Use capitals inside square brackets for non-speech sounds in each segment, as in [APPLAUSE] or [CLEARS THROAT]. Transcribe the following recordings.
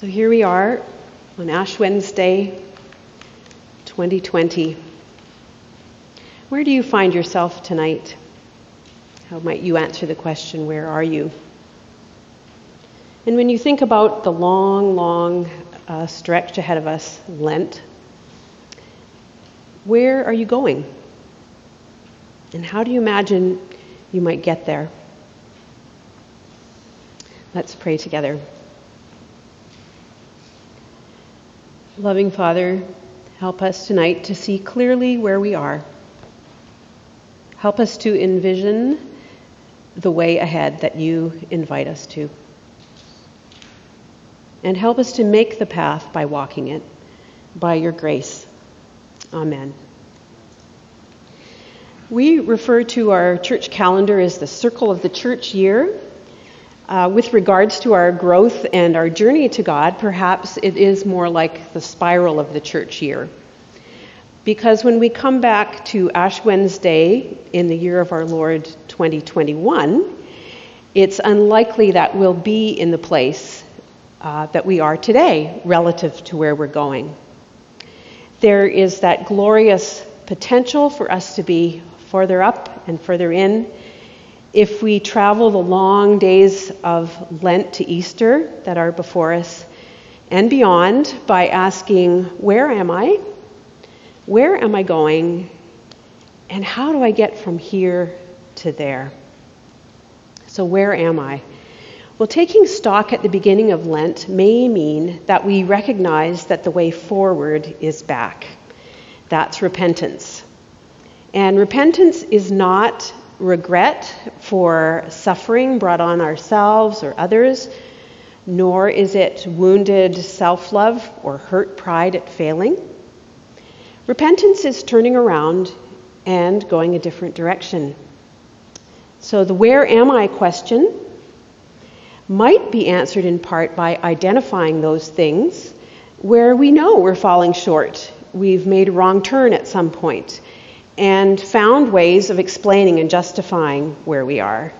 So here we are on Ash Wednesday 2020. Where do you find yourself tonight? How might you answer the question, Where are you? And when you think about the long, long uh, stretch ahead of us, Lent, where are you going? And how do you imagine you might get there? Let's pray together. Loving Father, help us tonight to see clearly where we are. Help us to envision the way ahead that you invite us to. And help us to make the path by walking it, by your grace. Amen. We refer to our church calendar as the circle of the church year. Uh, with regards to our growth and our journey to God, perhaps it is more like the spiral of the church year. Because when we come back to Ash Wednesday in the year of our Lord 2021, it's unlikely that we'll be in the place uh, that we are today relative to where we're going. There is that glorious potential for us to be further up and further in if we travel the long days of Lent to Easter that are before us and beyond by asking, Where am I? Where am I going? And how do I get from here to there? So, where am I? Well, taking stock at the beginning of Lent may mean that we recognize that the way forward is back. That's repentance. And repentance is not regret for suffering brought on ourselves or others, nor is it wounded self love or hurt pride at failing. Repentance is turning around and going a different direction. So the where am I question might be answered in part by identifying those things where we know we're falling short. We've made a wrong turn at some point and found ways of explaining and justifying where we are.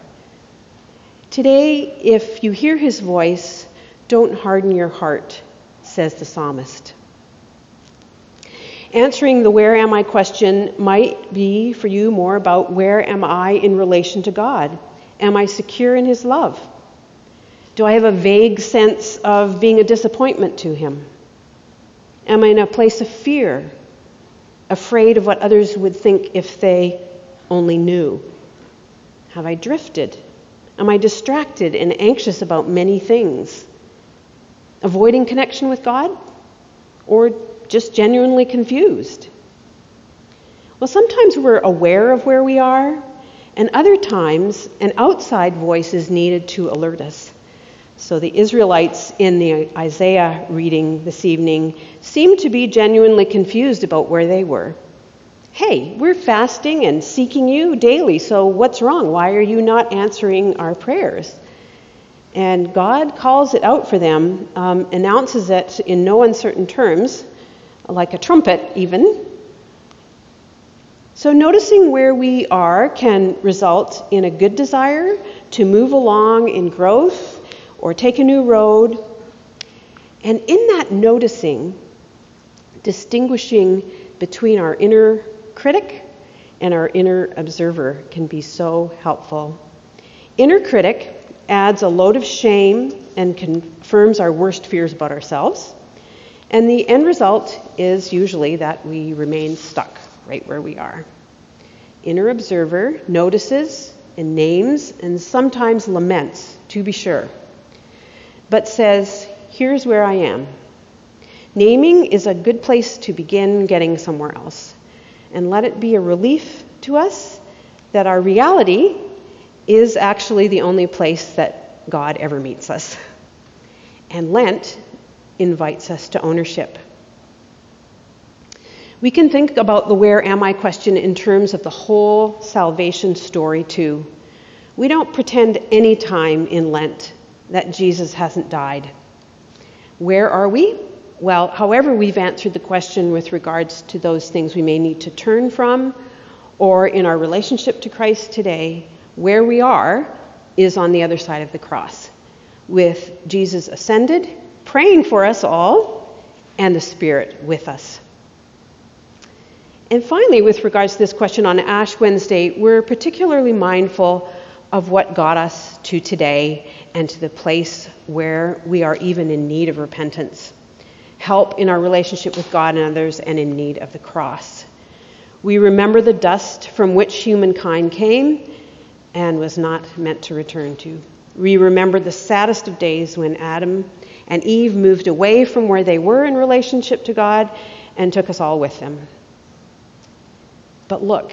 Today, if you hear his voice, don't harden your heart, says the psalmist. Answering the where am I question might be for you more about where am I in relation to God? Am I secure in His love? Do I have a vague sense of being a disappointment to Him? Am I in a place of fear, afraid of what others would think if they only knew? Have I drifted? Am I distracted and anxious about many things? Avoiding connection with God? Or just genuinely confused. Well, sometimes we're aware of where we are, and other times an outside voice is needed to alert us. So the Israelites in the Isaiah reading this evening seem to be genuinely confused about where they were. Hey, we're fasting and seeking you daily, so what's wrong? Why are you not answering our prayers? And God calls it out for them, um, announces it in no uncertain terms like a trumpet, even. So, noticing where we are can result in a good desire to move along in growth or take a new road. And in that noticing, distinguishing between our inner critic and our inner observer can be so helpful. Inner critic adds a load of shame and confirms our worst fears about ourselves. And the end result is usually that we remain stuck right where we are. Inner observer notices and names and sometimes laments, to be sure, but says, Here's where I am. Naming is a good place to begin getting somewhere else. And let it be a relief to us that our reality is actually the only place that God ever meets us. And Lent invites us to ownership. We can think about the where am I question in terms of the whole salvation story, too. We don't pretend any time in Lent that Jesus hasn't died. Where are we? Well, however, we've answered the question with regards to those things we may need to turn from, or in our relationship to Christ today, where we are is on the other side of the cross, with Jesus ascended praying for us all, and the Spirit with us. And finally, with regards to this question on Ash Wednesday, we're particularly mindful of what got us to today and to the place where we are even in need of repentance, help in our relationship with God and others, and in need of the cross. We remember the dust from which humankind came and was not meant to return to. We remember the saddest of days when Adam and Eve moved away from where they were in relationship to God and took us all with them. But look,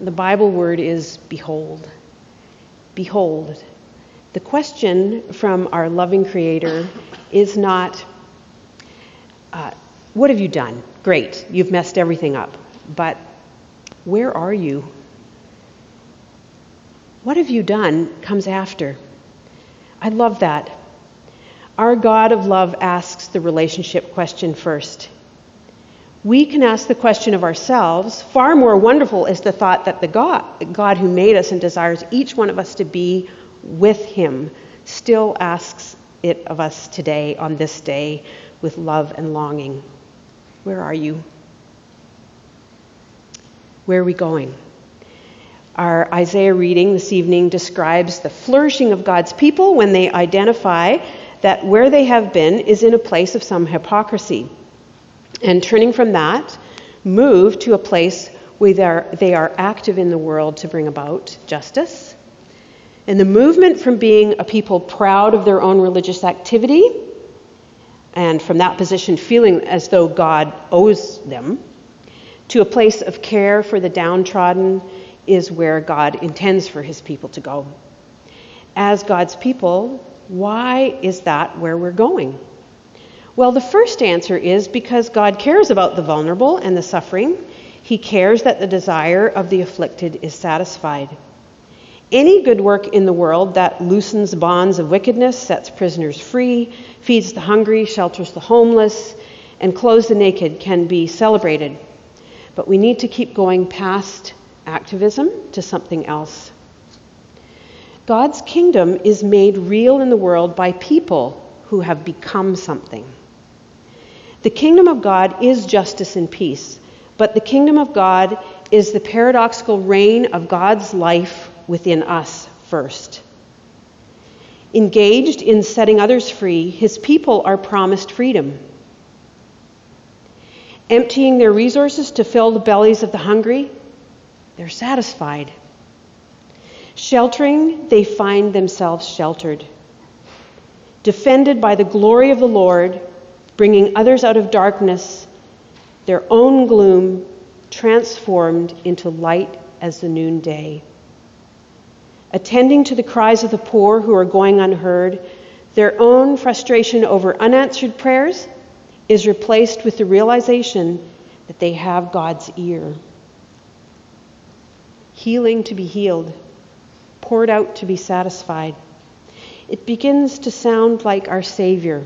the Bible word is behold. Behold. The question from our loving Creator is not, uh, What have you done? Great, you've messed everything up. But where are you? What have you done comes after. I love that. Our God of love asks the relationship question first we can ask the question of ourselves. Far more wonderful is the thought that the God, God who made us and desires each one of us to be with Him, still asks it of us today, on this day, with love and longing. Where are you? Where are we going? Our Isaiah reading this evening describes the flourishing of God's people when they identify that where they have been is in a place of some hypocrisy. And turning from that, move to a place where they are, they are active in the world to bring about justice. And the movement from being a people proud of their own religious activity, and from that position feeling as though God owes them, to a place of care for the downtrodden is where God intends for his people to go. As God's people, why is that where we're going? Well, the first answer is because God cares about the vulnerable and the suffering. He cares that the desire of the afflicted is satisfied. Any good work in the world that loosens bonds of wickedness, sets prisoners free, feeds the hungry, shelters the homeless, and clothes the naked can be celebrated. But we need to keep going past activism to something else. God's kingdom is made real in the world by people who have become something. The kingdom of God is justice and peace, but the kingdom of God is the paradoxical reign of God's life within us first. Engaged in setting others free, his people are promised freedom. Emptying their resources to fill the bellies of the hungry, they're satisfied. Sheltering, they find themselves sheltered. Defended by the glory of the Lord, bringing others out of darkness, their own gloom transformed into light as the noonday. Attending to the cries of the poor who are going unheard, their own frustration over unanswered prayers is replaced with the realization that they have God's ear. Healing to be healed, poured out to be satisfied. It begins to sound like our Savior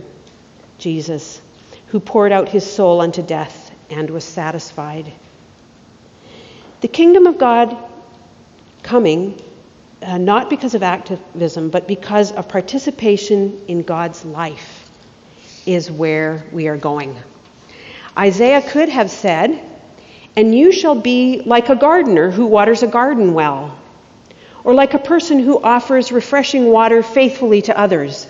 Jesus, who poured out his soul unto death and was satisfied. The kingdom of God coming uh, not because of activism, but because of participation in God's life is where we are going. Isaiah could have said, And you shall be like a gardener who waters a garden well, or like a person who offers refreshing water faithfully to others.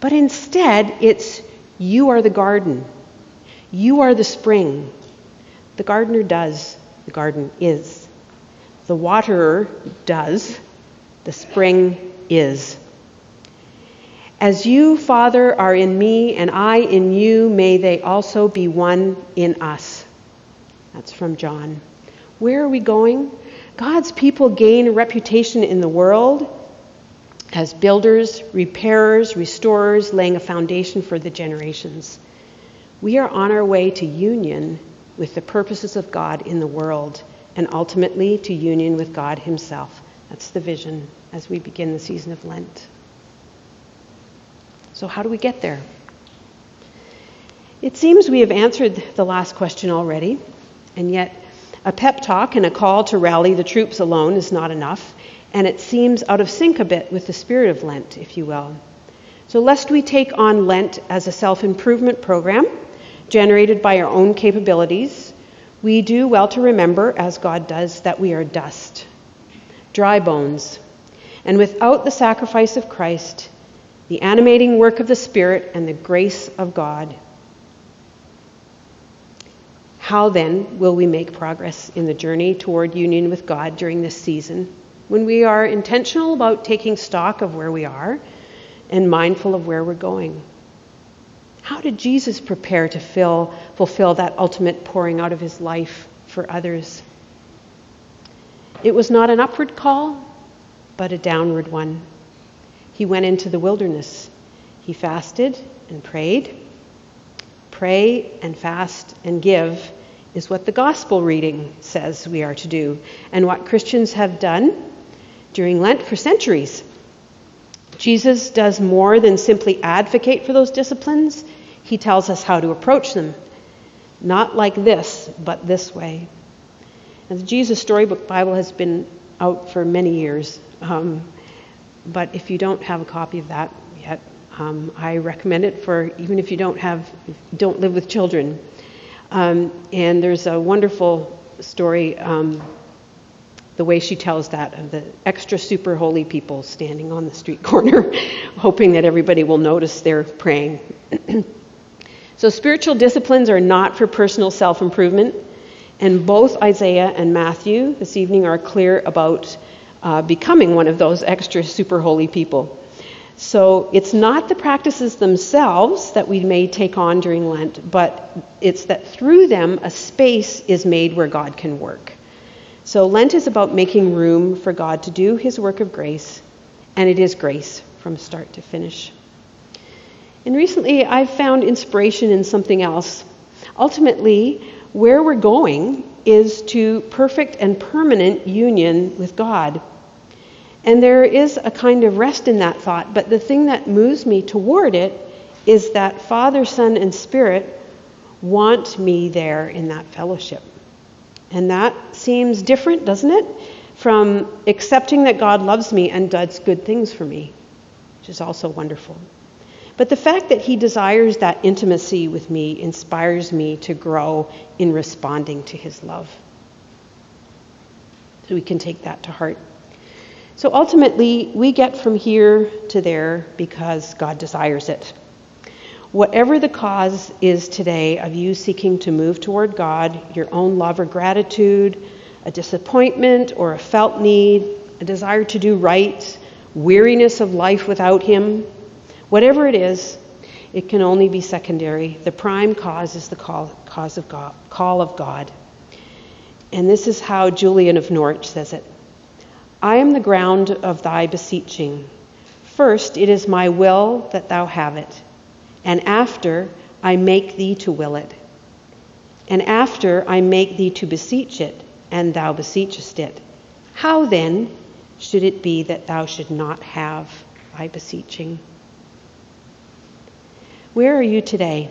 But instead, it's you are the garden. You are the spring. The gardener does, the garden is. The waterer does, the spring is. As you, Father, are in me and I in you, may they also be one in us. That's from John. Where are we going? God's people gain a reputation in the world as builders, repairers, restorers, laying a foundation for the generations. We are on our way to union with the purposes of God in the world and ultimately to union with God Himself. That's the vision as we begin the season of Lent. So, how do we get there? It seems we have answered the last question already, and yet a pep talk and a call to rally the troops alone is not enough and it seems out of sync a bit with the spirit of Lent, if you will. So, lest we take on Lent as a self improvement program generated by our own capabilities, we do well to remember, as God does, that we are dust, dry bones, and without the sacrifice of Christ, the animating work of the Spirit, and the grace of God, how then will we make progress in the journey toward union with God during this season when we are intentional about taking stock of where we are and mindful of where we're going? How did Jesus prepare to fill, fulfill that ultimate pouring out of his life for others? It was not an upward call, but a downward one. He went into the wilderness. He fasted and prayed. Pray and fast and give is what the gospel reading says we are to do, and what Christians have done during Lent for centuries. Jesus does more than simply advocate for those disciplines, he tells us how to approach them. Not like this, but this way. And the Jesus Storybook Bible has been out for many years, um, but if you don't have a copy of that yet, um, I recommend it for even if you don't have, don't live with children. Um, and there's a wonderful story, um, the way she tells that, of the extra super holy people standing on the street [LAUGHS] corner, hoping that everybody will notice they're praying. [CLEARS THROAT] so, spiritual disciplines are not for personal self improvement, and both Isaiah and Matthew this evening are clear about uh, becoming one of those extra super holy people. So it's not the practices themselves that we may take on during Lent, but it's that through them a space is made where God can work. So Lent is about making room for God to do his work of grace, and it is grace from start to finish. And recently I've found inspiration in something else. Ultimately, where we're going is to perfect and permanent union with God. And there is a kind of rest in that thought, but the thing that moves me toward it is that Father, Son, and Spirit want me there in that fellowship. And that seems different, doesn't it? From accepting that God loves me and does good things for me, which is also wonderful. But the fact that He desires that intimacy with me inspires me to grow in responding to His love. So we can take that to heart. So ultimately, we get from here to there because God desires it. Whatever the cause is today of you seeking to move toward God, your own love or gratitude, a disappointment or a felt need, a desire to do right, weariness of life without Him, whatever it is, it can only be secondary. The prime cause is the call, cause of God, call of God. And this is how Julian of Norwich says it. I am the ground of thy beseeching. First, it is my will that thou have it, and after, I make thee to will it. And after, I make thee to beseech it, and thou beseechest it. How then should it be that thou should not have thy beseeching? Where are you today?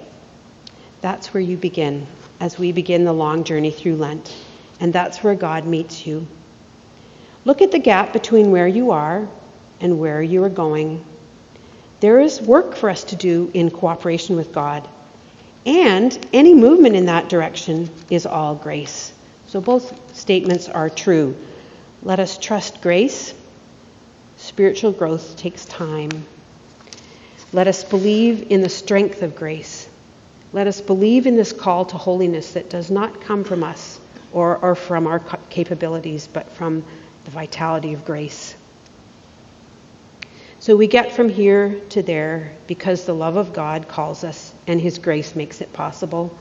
That's where you begin as we begin the long journey through Lent. And that's where God meets you. Look at the gap between where you are and where you are going. There is work for us to do in cooperation with God. And any movement in that direction is all grace. So both statements are true. Let us trust grace. Spiritual growth takes time. Let us believe in the strength of grace. Let us believe in this call to holiness that does not come from us or, or from our capabilities, but from the vitality of grace. So we get from here to there because the love of God calls us and His grace makes it possible.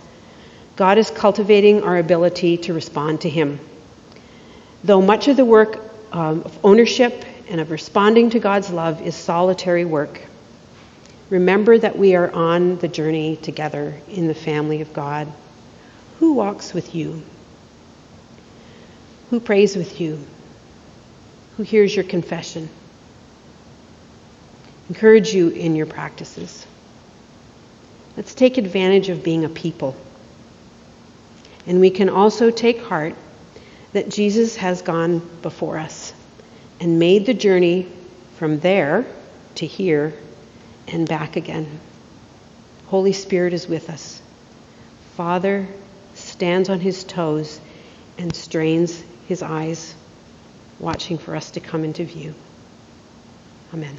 God is cultivating our ability to respond to Him. Though much of the work um, of ownership and of responding to God's love is solitary work, remember that we are on the journey together in the family of God. Who walks with you? Who prays with you? who hears your confession. Encourage you in your practices. Let's take advantage of being a people. And we can also take heart that Jesus has gone before us and made the journey from there to here and back again. Holy Spirit is with us. Father stands on his toes and strains his eyes, watching for us to come into view. Amen.